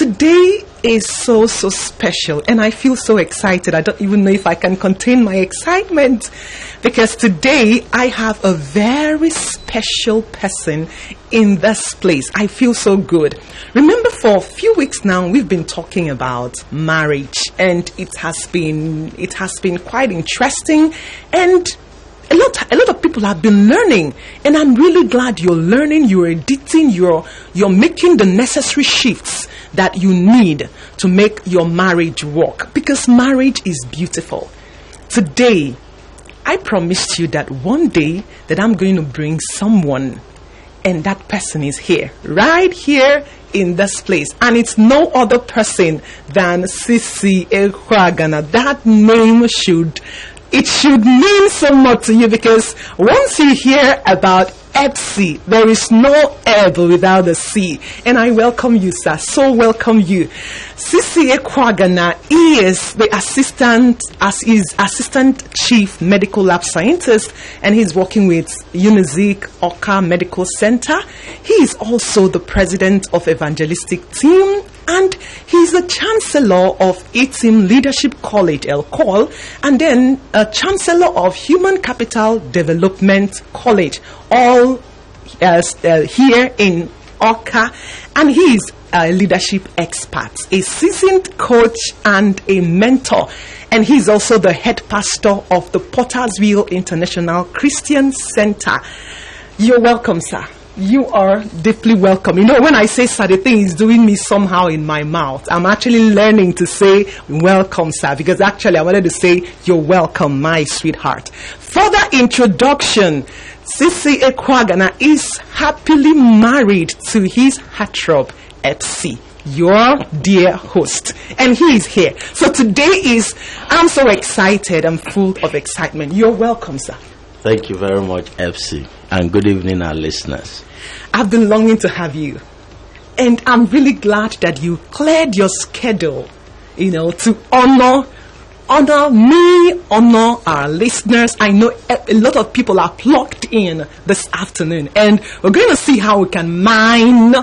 Today is so, so special, and I feel so excited. I don't even know if I can contain my excitement because today I have a very special person in this place. I feel so good. Remember, for a few weeks now, we've been talking about marriage, and it has been it has been quite interesting and a lot a lot of people have been learning and i'm really glad you're learning you're editing you're you're making the necessary shifts that you need to make your marriage work. Because marriage is beautiful. Today i promised you that one day that i'm going to bring someone and that person is here. Right here in this place. And it's no other person than Sisi Ekwagana. That name should it should mean so much to you because once you hear about EPSI, there is no ebb without a C. And I welcome you, sir. So welcome you. Sisi Ekwagana is the assistant, as is assistant chief medical lab scientist, and he's working with Unizik Awka Medical Center. He is also the president of evangelistic team and he's the chancellor of ITIM Leadership College, El Col, and then a chancellor of Human Capital Development College, all uh, uh, here in Awka, and he's a leadership expert, a seasoned coach, and a mentor. And he's also the head pastor of the Pottersville International Christian Center. You're welcome, sir you are deeply welcome. You know, when I say sir, the thing is doing me somehow in my mouth. I'm actually learning to say welcome, sir, because actually I wanted to say you're welcome, my sweetheart. Further introduction. Sisi Ekwagana is happily married to his heartthrob, Epsi your dear host. And he is here. So today is, I'm so excited. I'm full of excitement. You're welcome, sir. Thank you very much, FC. And good evening, our listeners. I've been longing to have you. And I'm really glad that you cleared your schedule, you know, to honor honor me, honor our listeners. I know a, lot of people are plugged in this afternoon, and we're going to see how we can mine,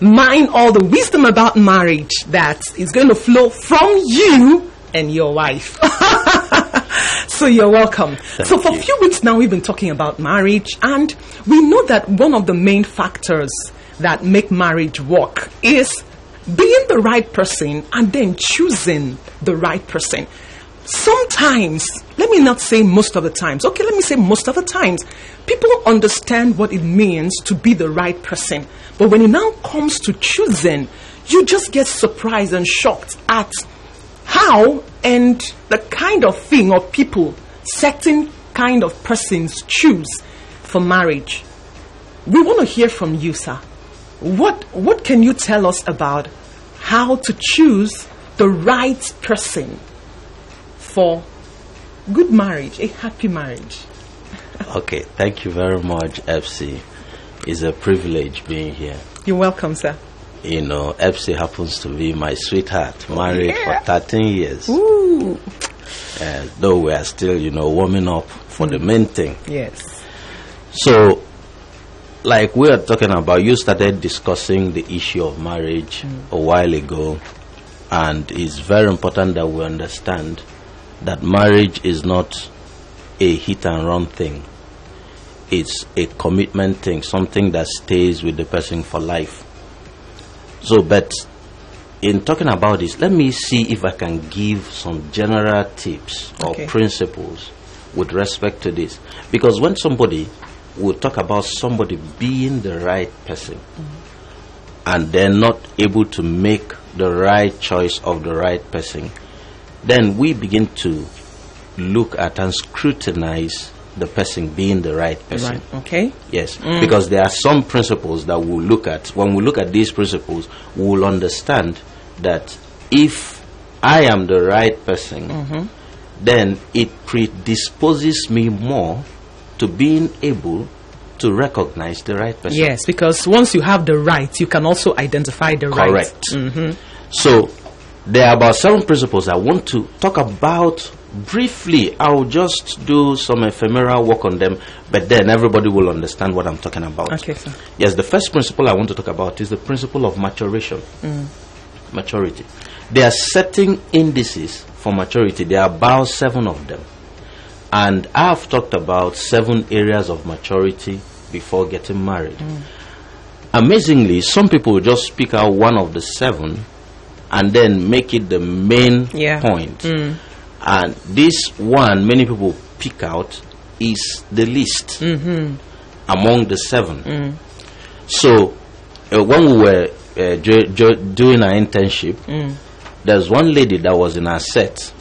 mine all the wisdom about marriage that is going to flow from you and your wife. so you're welcome. Thank so for a few weeks now, we've been talking about marriage, and we know that one of the main factors that make marriage work is being the right person and then choosing the right person. Sometimes, let me not say most of the times, okay, let me say most of the times, people understand what it means to be the right person. But when it now comes to choosing, you just get surprised and shocked at how and the kind of thing or people certain kind of persons choose for marriage. We want to hear from you, sir. What what can you tell us about how to choose the right person for good marriage, a happy marriage? Okay, thank you very much, FC. It's a privilege being here. You're welcome, sir. You know, FC happens to be my sweetheart, married Yeah. for 13 years. Ooh, Uh, though we are still, you know, warming up for the main thing. yes. So, like we are talking about, you started discussing the issue of marriage a while ago, and it's very important that we understand that marriage is not a hit and run thing. It's a commitment thing, something that stays with the person for life. So, but in talking about this, let me see if I can give some general tips Okay. or principles with respect to this. Because when somebody will talk about somebody being the right person mm-hmm. and they're not able to make the right choice of the right person, then we begin to look at and scrutinize the person being the right person. Right. Okay. Yes, mm. because there are some principles that we'll look at. When we look at these principles, we'll understand that if I am the right person, mm-hmm. then it predisposes me more to being able to recognize the right person. Yes, because once you have the right, you can also identify the right. Correct. Mm-hmm. So there are about seven principles I want to talk about briefly. I'll just do some ephemeral work on them, but then everybody will understand what I'm talking about. Okay, sir. Yes, the first principle I want to talk about is the principle of maturation. Mm. maturity. They are setting indices for maturity. There are about seven of them. And I've talked about seven areas of maturity before getting married. Mm. Amazingly, some people just pick out one of the seven and then make it the main Yeah. point. Mm. And this one, many people pick out, is the least mm-hmm. among the seven. Mm. So, uh, when we were uh, jo- jo- doing our internship, mm. there's one lady that was in our set.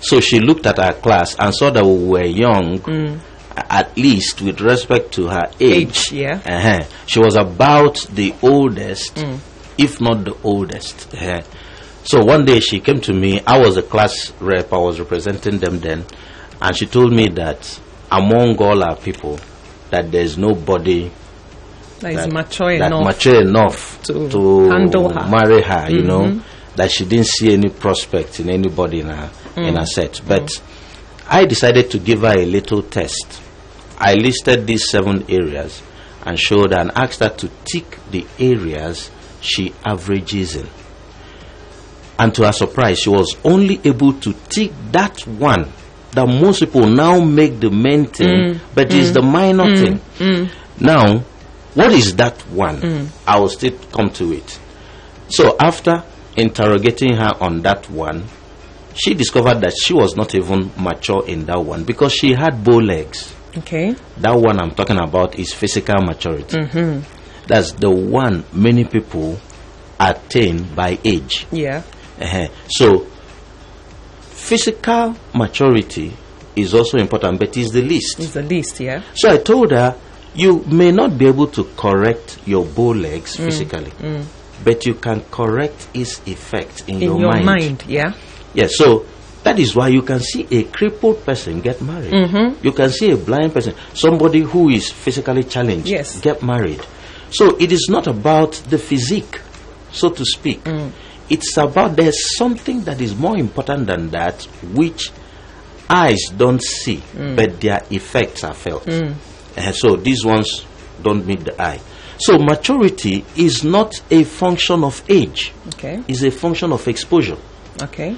So she looked at our class and saw that we were young, a- at least with respect to her age. Age, yeah. Uh-huh. She was about the oldest, if not the oldest. Uh-huh. So one day she came to me. I was a class rep. I was representing them then, and she told me that among all our people, that there's nobody That is that, mature that enough. mature enough to handle her. marry her. You know mm-hmm. that she didn't see any prospect in anybody in her in her mm. set. Mm. But I decided to give her a little test. I listed these seven areas and showed her and asked her to tick the areas she averages in. And to her surprise, she was only able to tick that one that most people now make the main thing, mm. but is mm. the minor mm. thing. Now, what is that one? I will still come to it. So after interrogating her on that one, she discovered that she was not even mature in that one because she had bow legs. Okay. That one I'm talking about is physical maturity. Mm-hmm. That's the one many people attain by age. Yeah. Uh-huh. So, physical maturity is also important, but is the least. It's the least, yeah. So I told her, you may not be able to correct your bow legs Mm. physically, but you can correct its effect in, In your, your mind. mind, yeah. Yes, so that is why you can see a crippled person get married. Mm-hmm. You can see a blind person, somebody who is physically challenged, Yes. get married. So it is not about the physique, so to speak. Mm. It's about there's something that is more important than that, which eyes don't see, Mm. but their effects are felt. And so these ones don't meet the eye. So maturity is not a function of age, Okay. it's a function of exposure. Okay.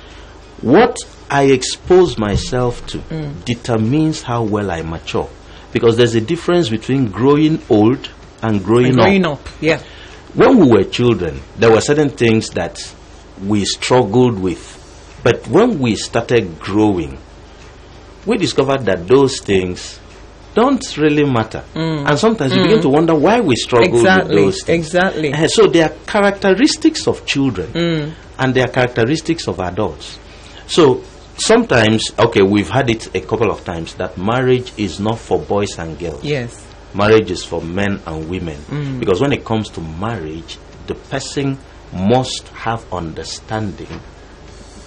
What I expose myself to determines how well I mature. Because there's a difference between growing old and growing, Growing up. up, yeah. When we were children, there were certain things that we struggled with. But when we started growing, we discovered that those things don't really matter. Mm. And sometimes you begin mm. to wonder why we struggle Exactly. with those things. Exactly. Eh, So they are characteristics of children mm. and they are characteristics of adults. So sometimes, okay, we've had it a couple of times that marriage is not for boys and girls. Yes. Marriage is for men and women. Because when it comes to marriage, the person must have understanding,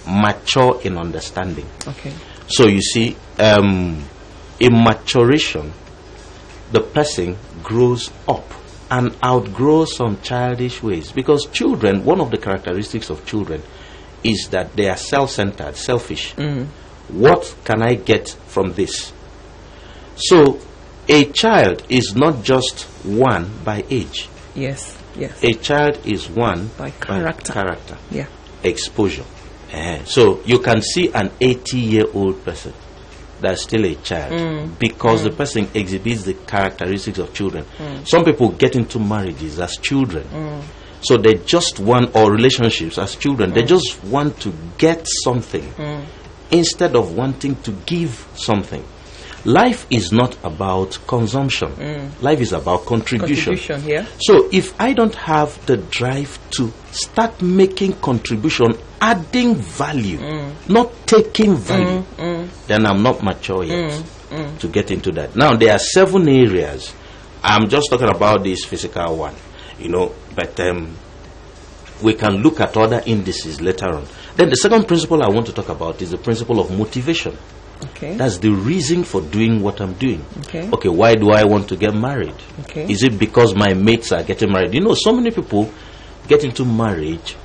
mature in understanding. Okay. So you see, um, in maturation, the person grows up and outgrows some childish ways. Because children, one of the characteristics of children is that they are self centered, selfish. What can I get from this? So, a child is not just one by age, Yes. Yes. a child is one By character. character yeah. exposure. Eh, So you can see an 80 year old person that's still a child mm. because the mm. person exhibits the characteristics of children. Mm. Some people get into marriages as children. So they just want, or relationships as children, they just want to get something instead of wanting to give something. Life is not about consumption. Mm. Life is about contribution. Contribution, yeah. So if I don't have the drive to start making contribution, adding value, mm. not taking mm, value, then I'm not mature yet to get into that. Now there are seven areas. I'm just talking about this physical one, you know, but um, we can look at other indices later on. Then the second principle I want to talk about is the principle of motivation. Okay. That's the reason for doing what I'm doing. Okay. Okay, why do I want to get married? Okay. Is it because my mates are getting married? You know, so many people get into marriage.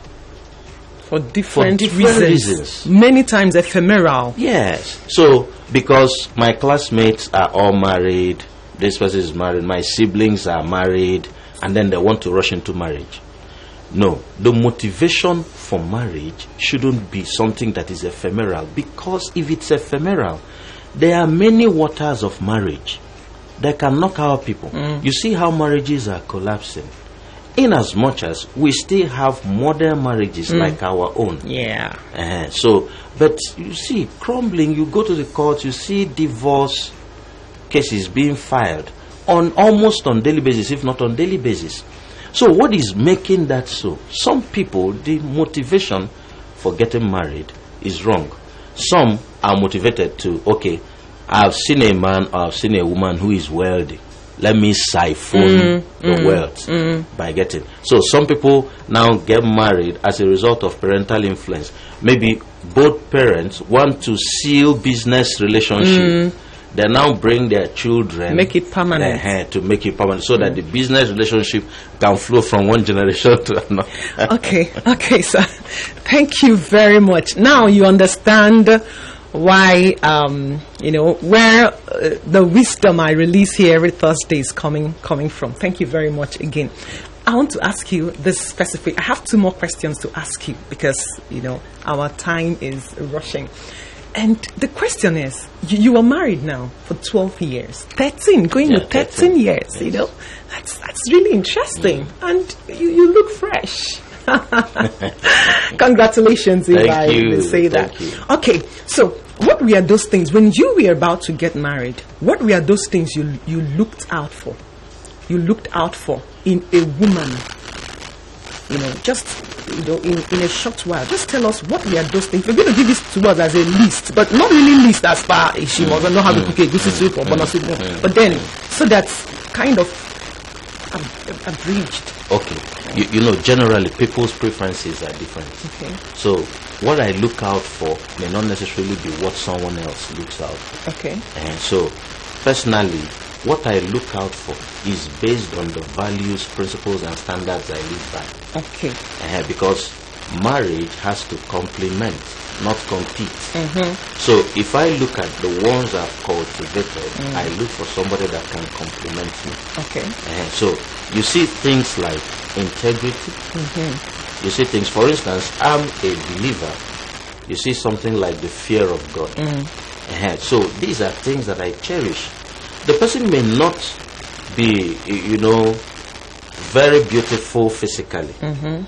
for different, different reasons. reasons. Many times ephemeral. Yes. So, because my classmates are all married, this person is married, my siblings are married, and then they want to rush into marriage. No, the motivation for marriage shouldn't be something that is ephemeral because if it's ephemeral, there are many waters of marriage that can knock out people. You see how marriages are collapsing. In as much as we still have modern marriages like our own. Yeah. Uh, so, but you see, crumbling, you go to the court, you see divorce cases being filed on almost on daily basis, if not on daily basis. So, what is making that so? Some people, the motivation for getting married is wrong. Some are motivated to, okay, I've seen a man or I've seen a woman who is wealthy. Let me siphon mm, the mm, wealth mm. by getting. So some people now get married as a result of parental influence. Maybe both parents want to seal business relationship. They now bring their children Make it permanent. eh, to make it permanent, so that the business relationship can flow from one generation to another. okay, okay, sir. Thank you very much. Now you understand why, um, you know, where uh, the wisdom I release here every Thursday is coming coming from. Thank you very much again. I want to ask you this specific. I have two more questions to ask you because you know our time is rushing. And the question is, you, you are married now for 12 years, 13, going Yeah, to 13, 13, years, you know. That's, that's really interesting. And you, you look fresh. Congratulations, if Thank I you, may say thank that. you. Okay, so what were those things when you were about to get married? What were those things you you looked out for? You looked out for in a woman. You know, just you know, in, in a short while. Just tell us what were those things. We're going to give this to us as a list, but not really list as far as she must know how to cook egusi soup or bonus soup. But then, so that's kind of ab- abridged. Okay. You, you know, generally, people's preferences are different. Okay. So, what I look out for may not necessarily be what someone else looks out for. Okay. And so, personally, what I look out for is based on the values, principles, and standards I live by. Okay. Uh, because marriage has to complement, not compete. So if I look at the ones I've cultivated, I look for somebody that can complement me. Okay. Uh, so you see things like integrity. You see things, for instance, I'm a believer. You see something like the fear of God. Uh, so these are things that I cherish. The person may not be, you know, very beautiful physically. Mm-hmm.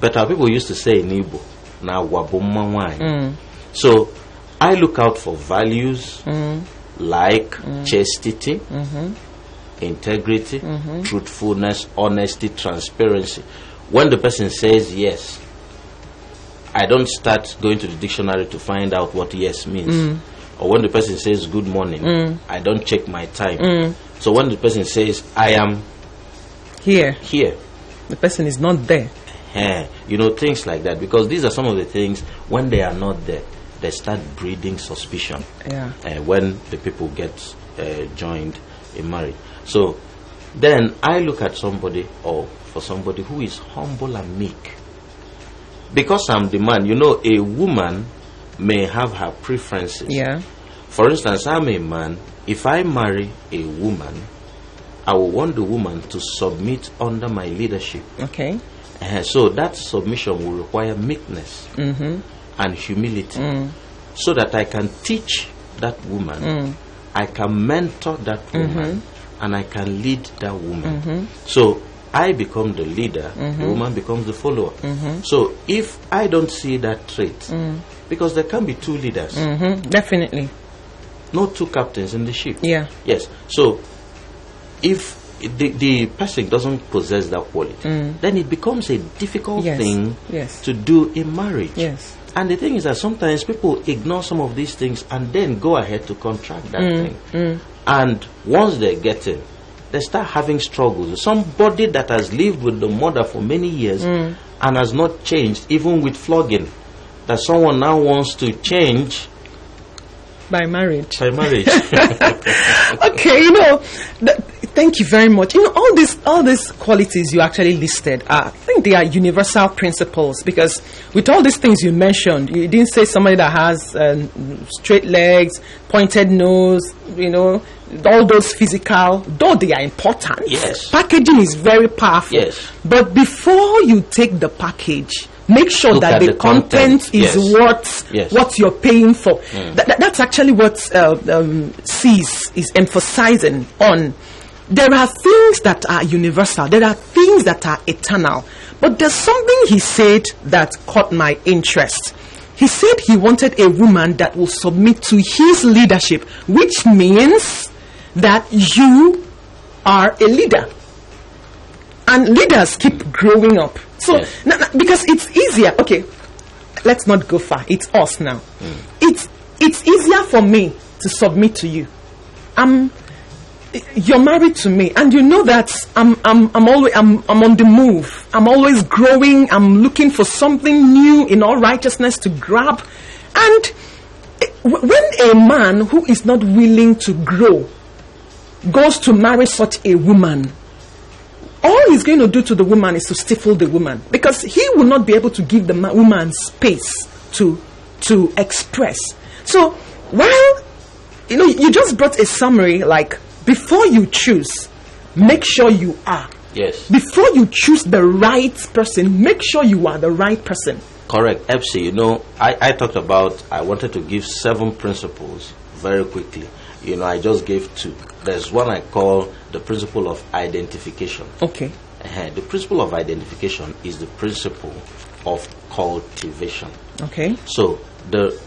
But our people used to say in Igbo, na wabumma wine. Mm. So I look out for values mm. like mm. chastity, mm-hmm. integrity, mm-hmm. truthfulness, honesty, transparency. When the person says yes, I don't start going to the dictionary to find out what yes means. Or when the person says good morning, I don't check my time. So when the person says I am Here, here, the person is not there. Eh, you know, things like that. Because these are some of the things, when they are not there, they start breeding suspicion Yeah. uh, when the people get uh, joined in marriage. So then I look at somebody or for somebody who is humble and meek. Because I'm the man, you know, a woman may have her preferences. Yeah. For instance, I'm a man. If I marry a woman, I will want the woman to submit under my leadership. Okay. Uh, so that submission will require meekness mm-hmm. and humility mm. so that I can teach that woman, mm. I can mentor that woman, mm-hmm. and I can lead that woman. Mm-hmm. So I become the leader, the woman becomes the follower. So if I don't see that trait, mm. because there can be two leaders, hmm Definitely. no two captains in the ship. Yeah. Yes. So if the, the person doesn't possess that quality, mm. then it becomes a difficult Yes. thing Yes. to do in marriage. Yes. And the thing is that sometimes people ignore some of these things and then go ahead to contract that mm. thing. Mm. And once they get in, they start having struggles. Somebody that has lived with the mother for many years and has not changed, even with flogging, that someone now wants to change By marriage. by marriage. okay, you know, th- thank you very much. You know, all these all these qualities you actually listed, are, I think they are universal principles because with all these things you mentioned, you didn't say somebody that has um, straight legs, pointed nose, you know, all those physical, though they are important. Yes. Packaging is very powerful. Yes. But before you take the package, make sure Look that the, the content. content, is Yes. what Yes. what you're paying for. That- that- that's actually what uh, um, CIS is emphasizing on. There are things that are universal. There are things that are eternal. But there's something he said that caught my interest. He said he wanted a woman that will submit to his leadership, which means that you are a leader and leaders keep growing up. So, Yes. n- n- because it's easier. Okay, let's not go far. It's us now. Mm. It's it's easier for me to submit to you. I'm you're married to me, and you know that I'm I'm I'm always I'm I'm on the move. I'm always growing. I'm looking for something new in all righteousness to grab, and eh, when a man who is not willing to grow goes to marry such a woman, all he's going to do to the woman is to stifle the woman because he will not be able to give the ma- woman space to to express. So while you know you just brought a summary like before you choose, make sure you are. Yes. Before you choose the right person, make sure you are the right person. Correct. Epsi, you know, I, I talked about, I wanted to give seven principles very quickly. You know, I just gave two. There's one I call the principle of identification. Okay. Uh, the principle of identification is the principle of cultivation. Okay. So, the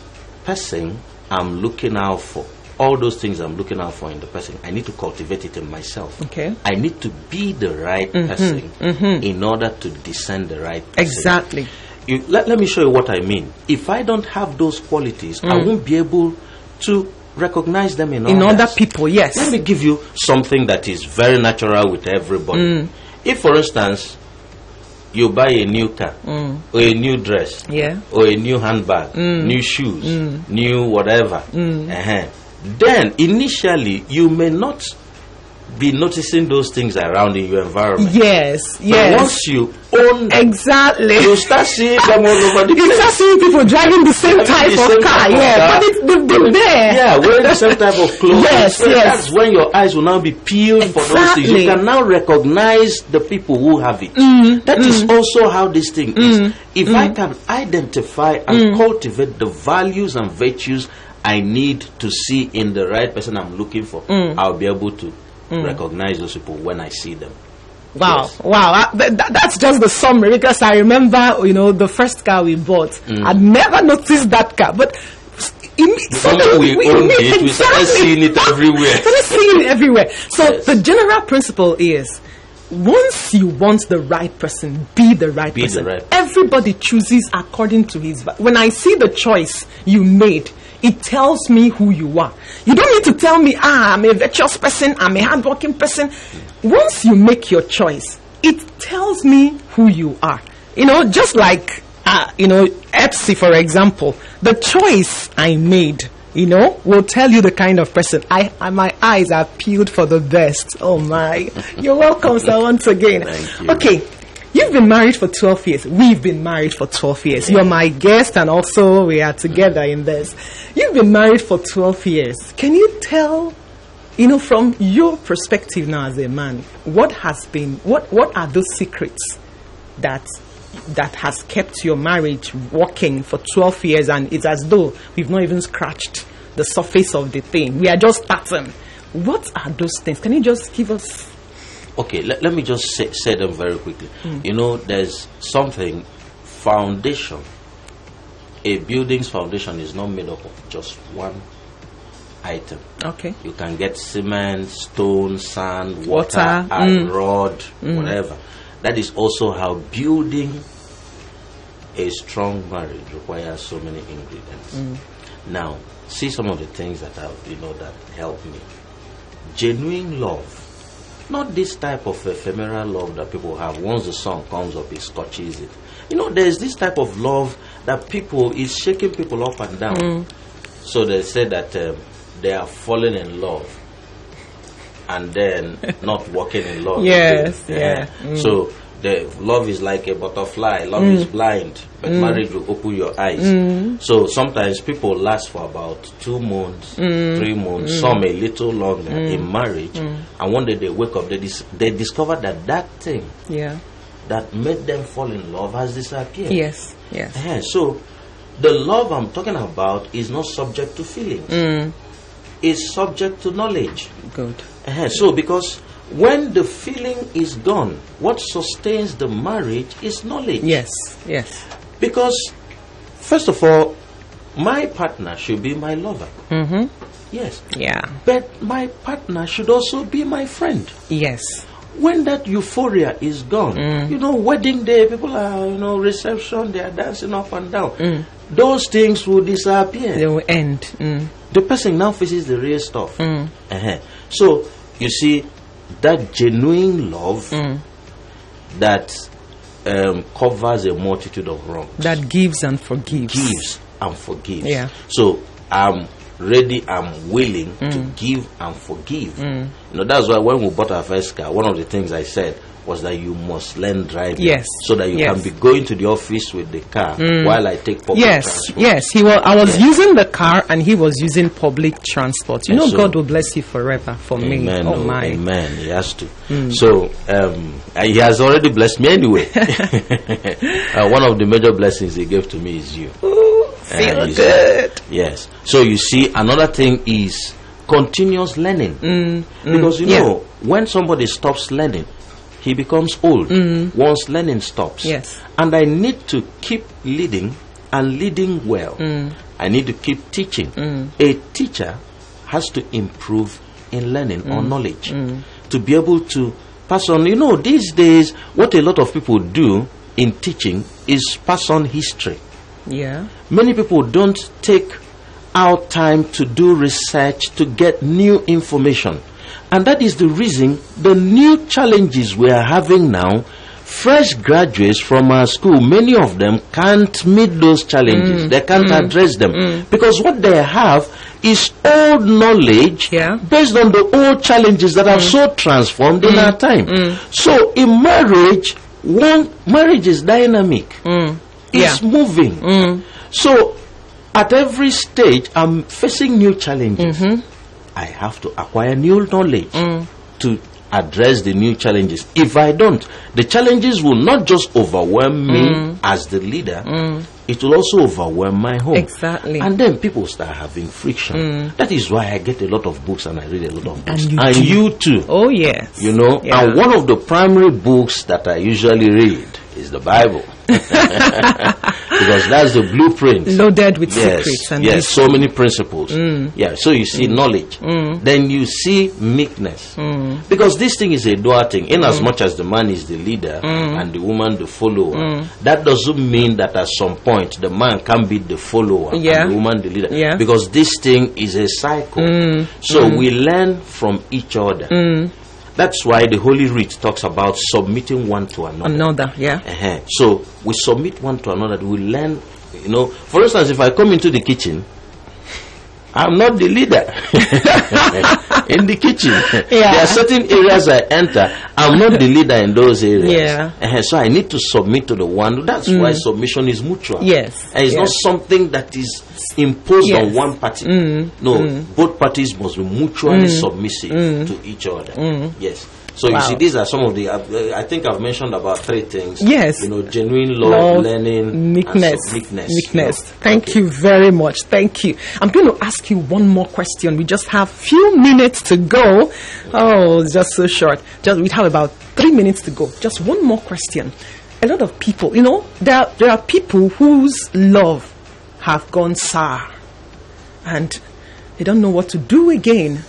person I'm looking out for, all those things I'm looking out for in the person, I need to cultivate it in myself. Okay. I need to be the right mm-hmm, person mm-hmm. in order to discern the right person. Exactly. You, let, let me show you what I mean. If I don't have those qualities, I mm. won't be able to recognize them in, In other people, yes. Let me give you something that is very natural with everybody. Mm. If, for instance, you buy a new car mm. or a new dress Yeah. or a new handbag, new shoes, new whatever, uh-huh, then initially you may not be noticing those things around in your environment. Yes. But Yes. once you own them, Exactly. you start seeing them all over the You place. start seeing people driving the same Driving type the of car, type yeah, car. but it's, they've been there. Yeah, wearing the same type of clothes. Yes, So yes. That's when your eyes will now be peeled for those things. You can now recognize the people who have it. Mm, That is also how this thing is. If I can identify and Mm. cultivate the values and virtues I need to see in the right person I'm looking for, Mm. I'll be able to recognize those people when I see them. Wow, Yes. wow, uh, th- th- that's just the summary because I remember, you know, the first car we bought. Mm. I'd never noticed that car, but s- imme- The suddenly we owned imme- it, we started exactly. seeing it everywhere. started seeing it everywhere. So Yes. the general principle is. Once you want the right person, be the right Be the person. right- Everybody chooses according to his. When I see the choice you made, it tells me who you are. You don't need to tell me, ah, I'm a virtuous person, I'm a hardworking person. Once you make your choice, it tells me who you are. You know, just like, uh, you know, Epsi, for example, the choice I made, you know, will tell you the kind of person I, I my eyes are peeled for the best. Oh my. You're welcome, sir, once again. You. Okay. You've been married for 12 years. We've been married for 12 years. You're my guest, and also we are together in this. You've been married for 12 years. Can you tell, you know, from your perspective now as a man, what has been, what, what are those secrets that that has kept your marriage working for 12 years and it's as though we've not even scratched the surface of the thing. We are just starting. What are those things? Can you just give us Okay, let, let me just say, say them very quickly. Hmm. You know, there's something, foundation. A building's foundation is not made up of just one item. Okay. You can get cement, stone, sand, water, Water, mm. and rod, mm. whatever. That is also how building a strong marriage requires so many ingredients. Mm. Now, see some of the things that have, you know, that help me. Genuine love. Not this type of ephemeral love that people have. Once the sun comes up, it scorches it. You know, there's this type of love that people is shaking people up and down. Mm. So they say that um, they are falling in love and then not walking in love. Yes, again. yeah. So mm. The love is like a butterfly. Love is mm. blind, but mm. marriage will open your eyes. Mm. So sometimes people last for about two months, three months, some a little longer in marriage, and one day they wake up, they dis- they discover that that thing Yeah. that made them fall in love has disappeared. Yes. Yes. Eh, so the love I'm talking about is not subject to feelings. Mm. It's subject to knowledge. Good. Eh, so because when the feeling is gone, what sustains the marriage is knowledge. Yes. Yes. Because first of all, my partner should be my lover. Mm-hmm. Yes. Yeah. But my partner should also be my friend. Yes. when that euphoria is gone, you know, wedding day, people are, you know, reception, they are dancing up and down. Those things will disappear. They will end. Mm. The person now faces the real stuff. Uh-huh. So, you see, that genuine love that um, covers a multitude of wrongs That gives and forgives. gives and forgives. Yeah. So I'm ready, I'm willing to give and forgive. You know, that's why when we bought our first car, one of the things I said was that you must learn driving. Yes. So that you Yes. can be going to the office with the car while I take public Yes, transport. yes. He was. I was using the car, and he was using public transport. You And know, so- God will bless you forever for me. Amen. Oh oh, my. Amen. He has to. So um, uh, he has already blessed me anyway. uh, one of the major blessings he gave to me is you. Feel you see. good. Yes. So you see, another thing is continuous learning. because you Mm, yeah. know, when somebody stops learning, he becomes old. Once learning stops. Mm. Yes. And I need to keep leading and leading well. Mm. I need to keep teaching. A teacher has to improve in learning Mm. or knowledge to be able to pass on. You know, these days, what a lot of people do in teaching is pass on history Yeah. many people don't take out time to do research to get new information. And that is the reason the new challenges we are having now, fresh graduates from our school, many of them can't meet those challenges. Mm. They can't mm. address them. Mm. Because what they have is old knowledge Yeah. based on the old challenges that are so transformed in our time. So in marriage, one marriage is dynamic. It's Yeah. moving. Mm. So at every stage, I'm facing new challenges. Mm-hmm. I have to acquire new knowledge mm. to address the new challenges. If I don't, the challenges will not just overwhelm me mm. as the leader, it will also overwhelm my home. Exactly. And then people start having friction. That is why I get a lot of books and I read a lot of books. And you and do. you too. Oh yes. You know, Yeah. and one of the primary books that I usually read is the Bible. because that's the blueprint. loaded with Yes, secrets and yes, so many principles. Mm. Yeah, so you see mm. knowledge. Mm. Then you see meekness. Because this thing is a dual thing. In as much as the man is the leader and the woman the follower, that doesn't mean that at some point the man can be the follower Yeah. and the woman the leader. Yeah. Because this thing is a cycle. So we learn from each other. That's why the Holy Writ talks about submitting one to another. another. Yeah. Uh-huh. So we submit one to another. We learn, you know. For instance, if I come into the kitchen, I'm not the leader in the kitchen. Yeah. There are certain areas I enter. I'm not the leader in those areas. Yeah. Uh-huh. So I need to submit to the one. That's why mm. submission is mutual. Yes, And it's not something that is imposed on Yes. Mm. one party. Mm. No, mm. both parties must be mutually submissive to each other. Yes. So you see, these are some of the. Uh, I think I've mentioned about three things. Yes. You know, genuine love, Love, learning, meekness, meekness. meekness. you know. Thank Okay. you very much. Thank you. I'm going to ask you one more question. We just have few minutes to go. Oh, it's just so short. Just we have about three minutes to go. Just one more question. A lot of people, you know, there there are people whose love have gone sour, and they don't know what to do again.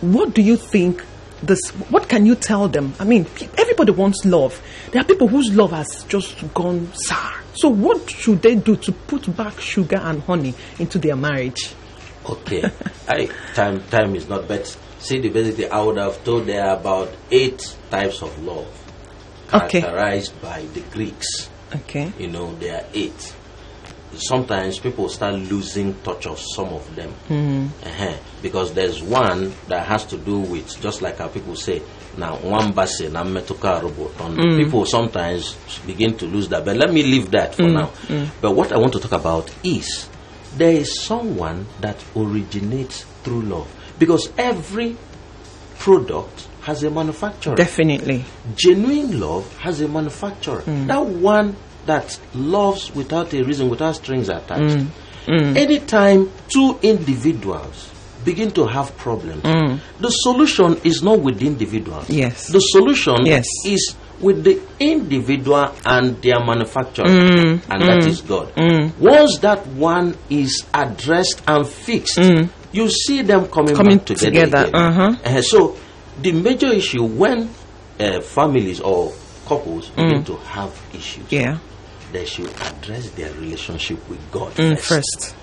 What do you think? This, what can you tell them? I mean, everybody wants love. There are people whose love has just gone sour. So, what should they do to put back sugar and honey into their marriage? Okay. I time time is not but see the basically I would have told there are about eight types of love Okay. characterized by the Greeks. Okay. You know, there are eight. Sometimes people start losing touch of some of them. Hmm. Uh-huh. Because there's one that has to do with, just like how people say, now one basi na bụ ụtọ ndụ. people sometimes begin to lose that but let me leave that for hmm. now hmm. but what i want to talk about is there is someone that originates through love because every product has a manufacturer Definitely. genuine love has a manufacturer. That one that loves without a reason, without strings attached. Mm. Mm. Anytime two individuals begin to have problems, mm. the solution is not with the individual. Yes. The solution Yes. is with the individual and their manufacturer, and that is God. Once that one is addressed and fixed, you see them coming, Coming together. together, uh-huh. Uh, so, the major issue when uh, families or couples begin to have issues, Yeah. They should address their relationship with God Mm, first. first.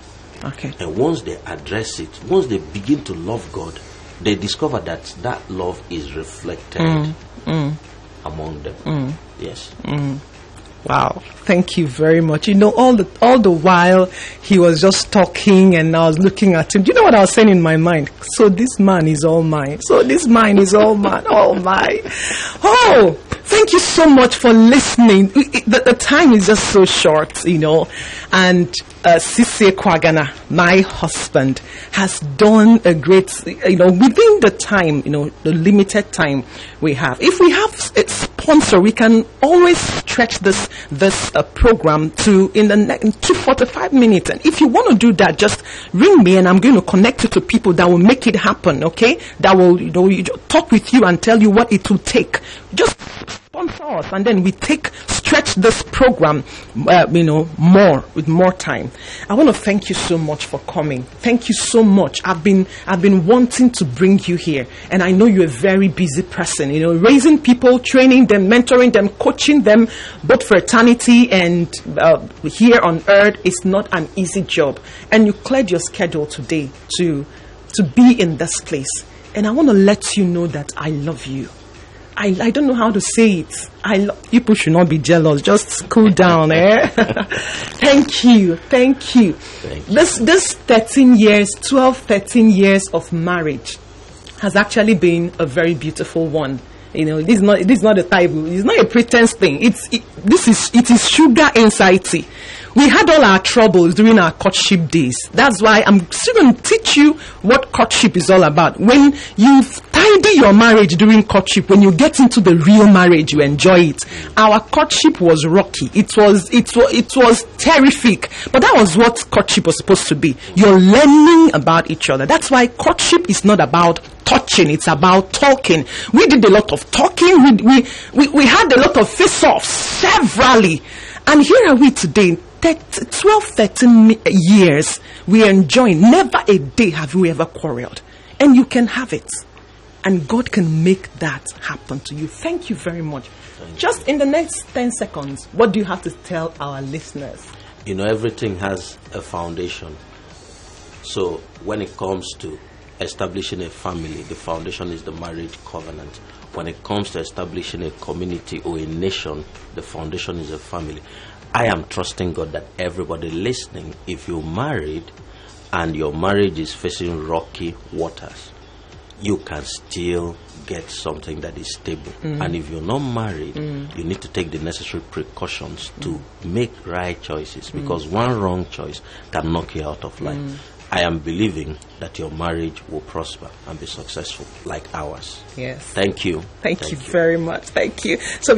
Okay. And once they address it, once they begin to love God, they discover that that love is reflected mm, mm. among them. Mm. Yes. Wow. Thank you very much. You know, all the all the while he was just talking and I was looking at him. Do you know what I was saying in my mind? So this man is all mine. So this man is all mine. All mine. Oh, thank you so much for listening. The, the time is just so short, you know. And uh, Kwagana, my husband, has done a great, you know, within the time, you know, the limited time we have. If we have sponsor, we can always stretch this this uh, program to in the next to 45 minutes. And if you want to do that, just ring me, and I'm going to connect you to people that will make it happen. Okay, that will you know talk with you and tell you what it will take. Just sponsor us, and then we take stretch this program, uh, you know, more with more time. I want to thank you so much for coming. Thank you so much. I've been I've been wanting to bring you here, and I know you're a very busy person. You know, raising people, training them, mentoring them, coaching them, both for eternity and uh, here on earth is not an easy job. And you cleared your schedule today to to be in this place. And I want to let you know that I love you. I, I don't know how to say it. I lo- people should not be jealous. Just cool down, eh? thank you, thank you. Thank you. This this 13 years, 12, 13 years of marriage has actually been a very beautiful one. You know, this is not this is not a type. It's not a pretense thing. It's it, this is it is sugar anxiety. We had all our troubles during our courtship days. That's why I'm still going to teach you what courtship is all about. When you tidy your marriage during courtship, when you get into the real marriage, you enjoy it. Our courtship was rocky. It was it was it was terrific. But that was what courtship was supposed to be. You're learning about each other. That's why courtship is not about touching it's about talking we did a lot of talking we, we, we, we had a lot of face-offs severally and here are we today 30, 12 13 years we are enjoying never a day have we ever quarreled and you can have it and god can make that happen to you thank you very much just in the next 10 seconds what do you have to tell our listeners You know, everything has a foundation. So when it comes to establishing a family, the foundation is the marriage covenant. When it comes to establishing a community or a nation, the foundation is a family. I am trusting God that everybody listening, if you're married and your marriage is facing rocky waters, you can still get something that is stable. Mm. And if you're not married, mm. you need to take the necessary precautions mm. to make right choices. Because one wrong choice can knock you out of life. I am believing that your marriage will prosper and be successful like ours. yes. Thank you. thank, you. very much. Thank you. So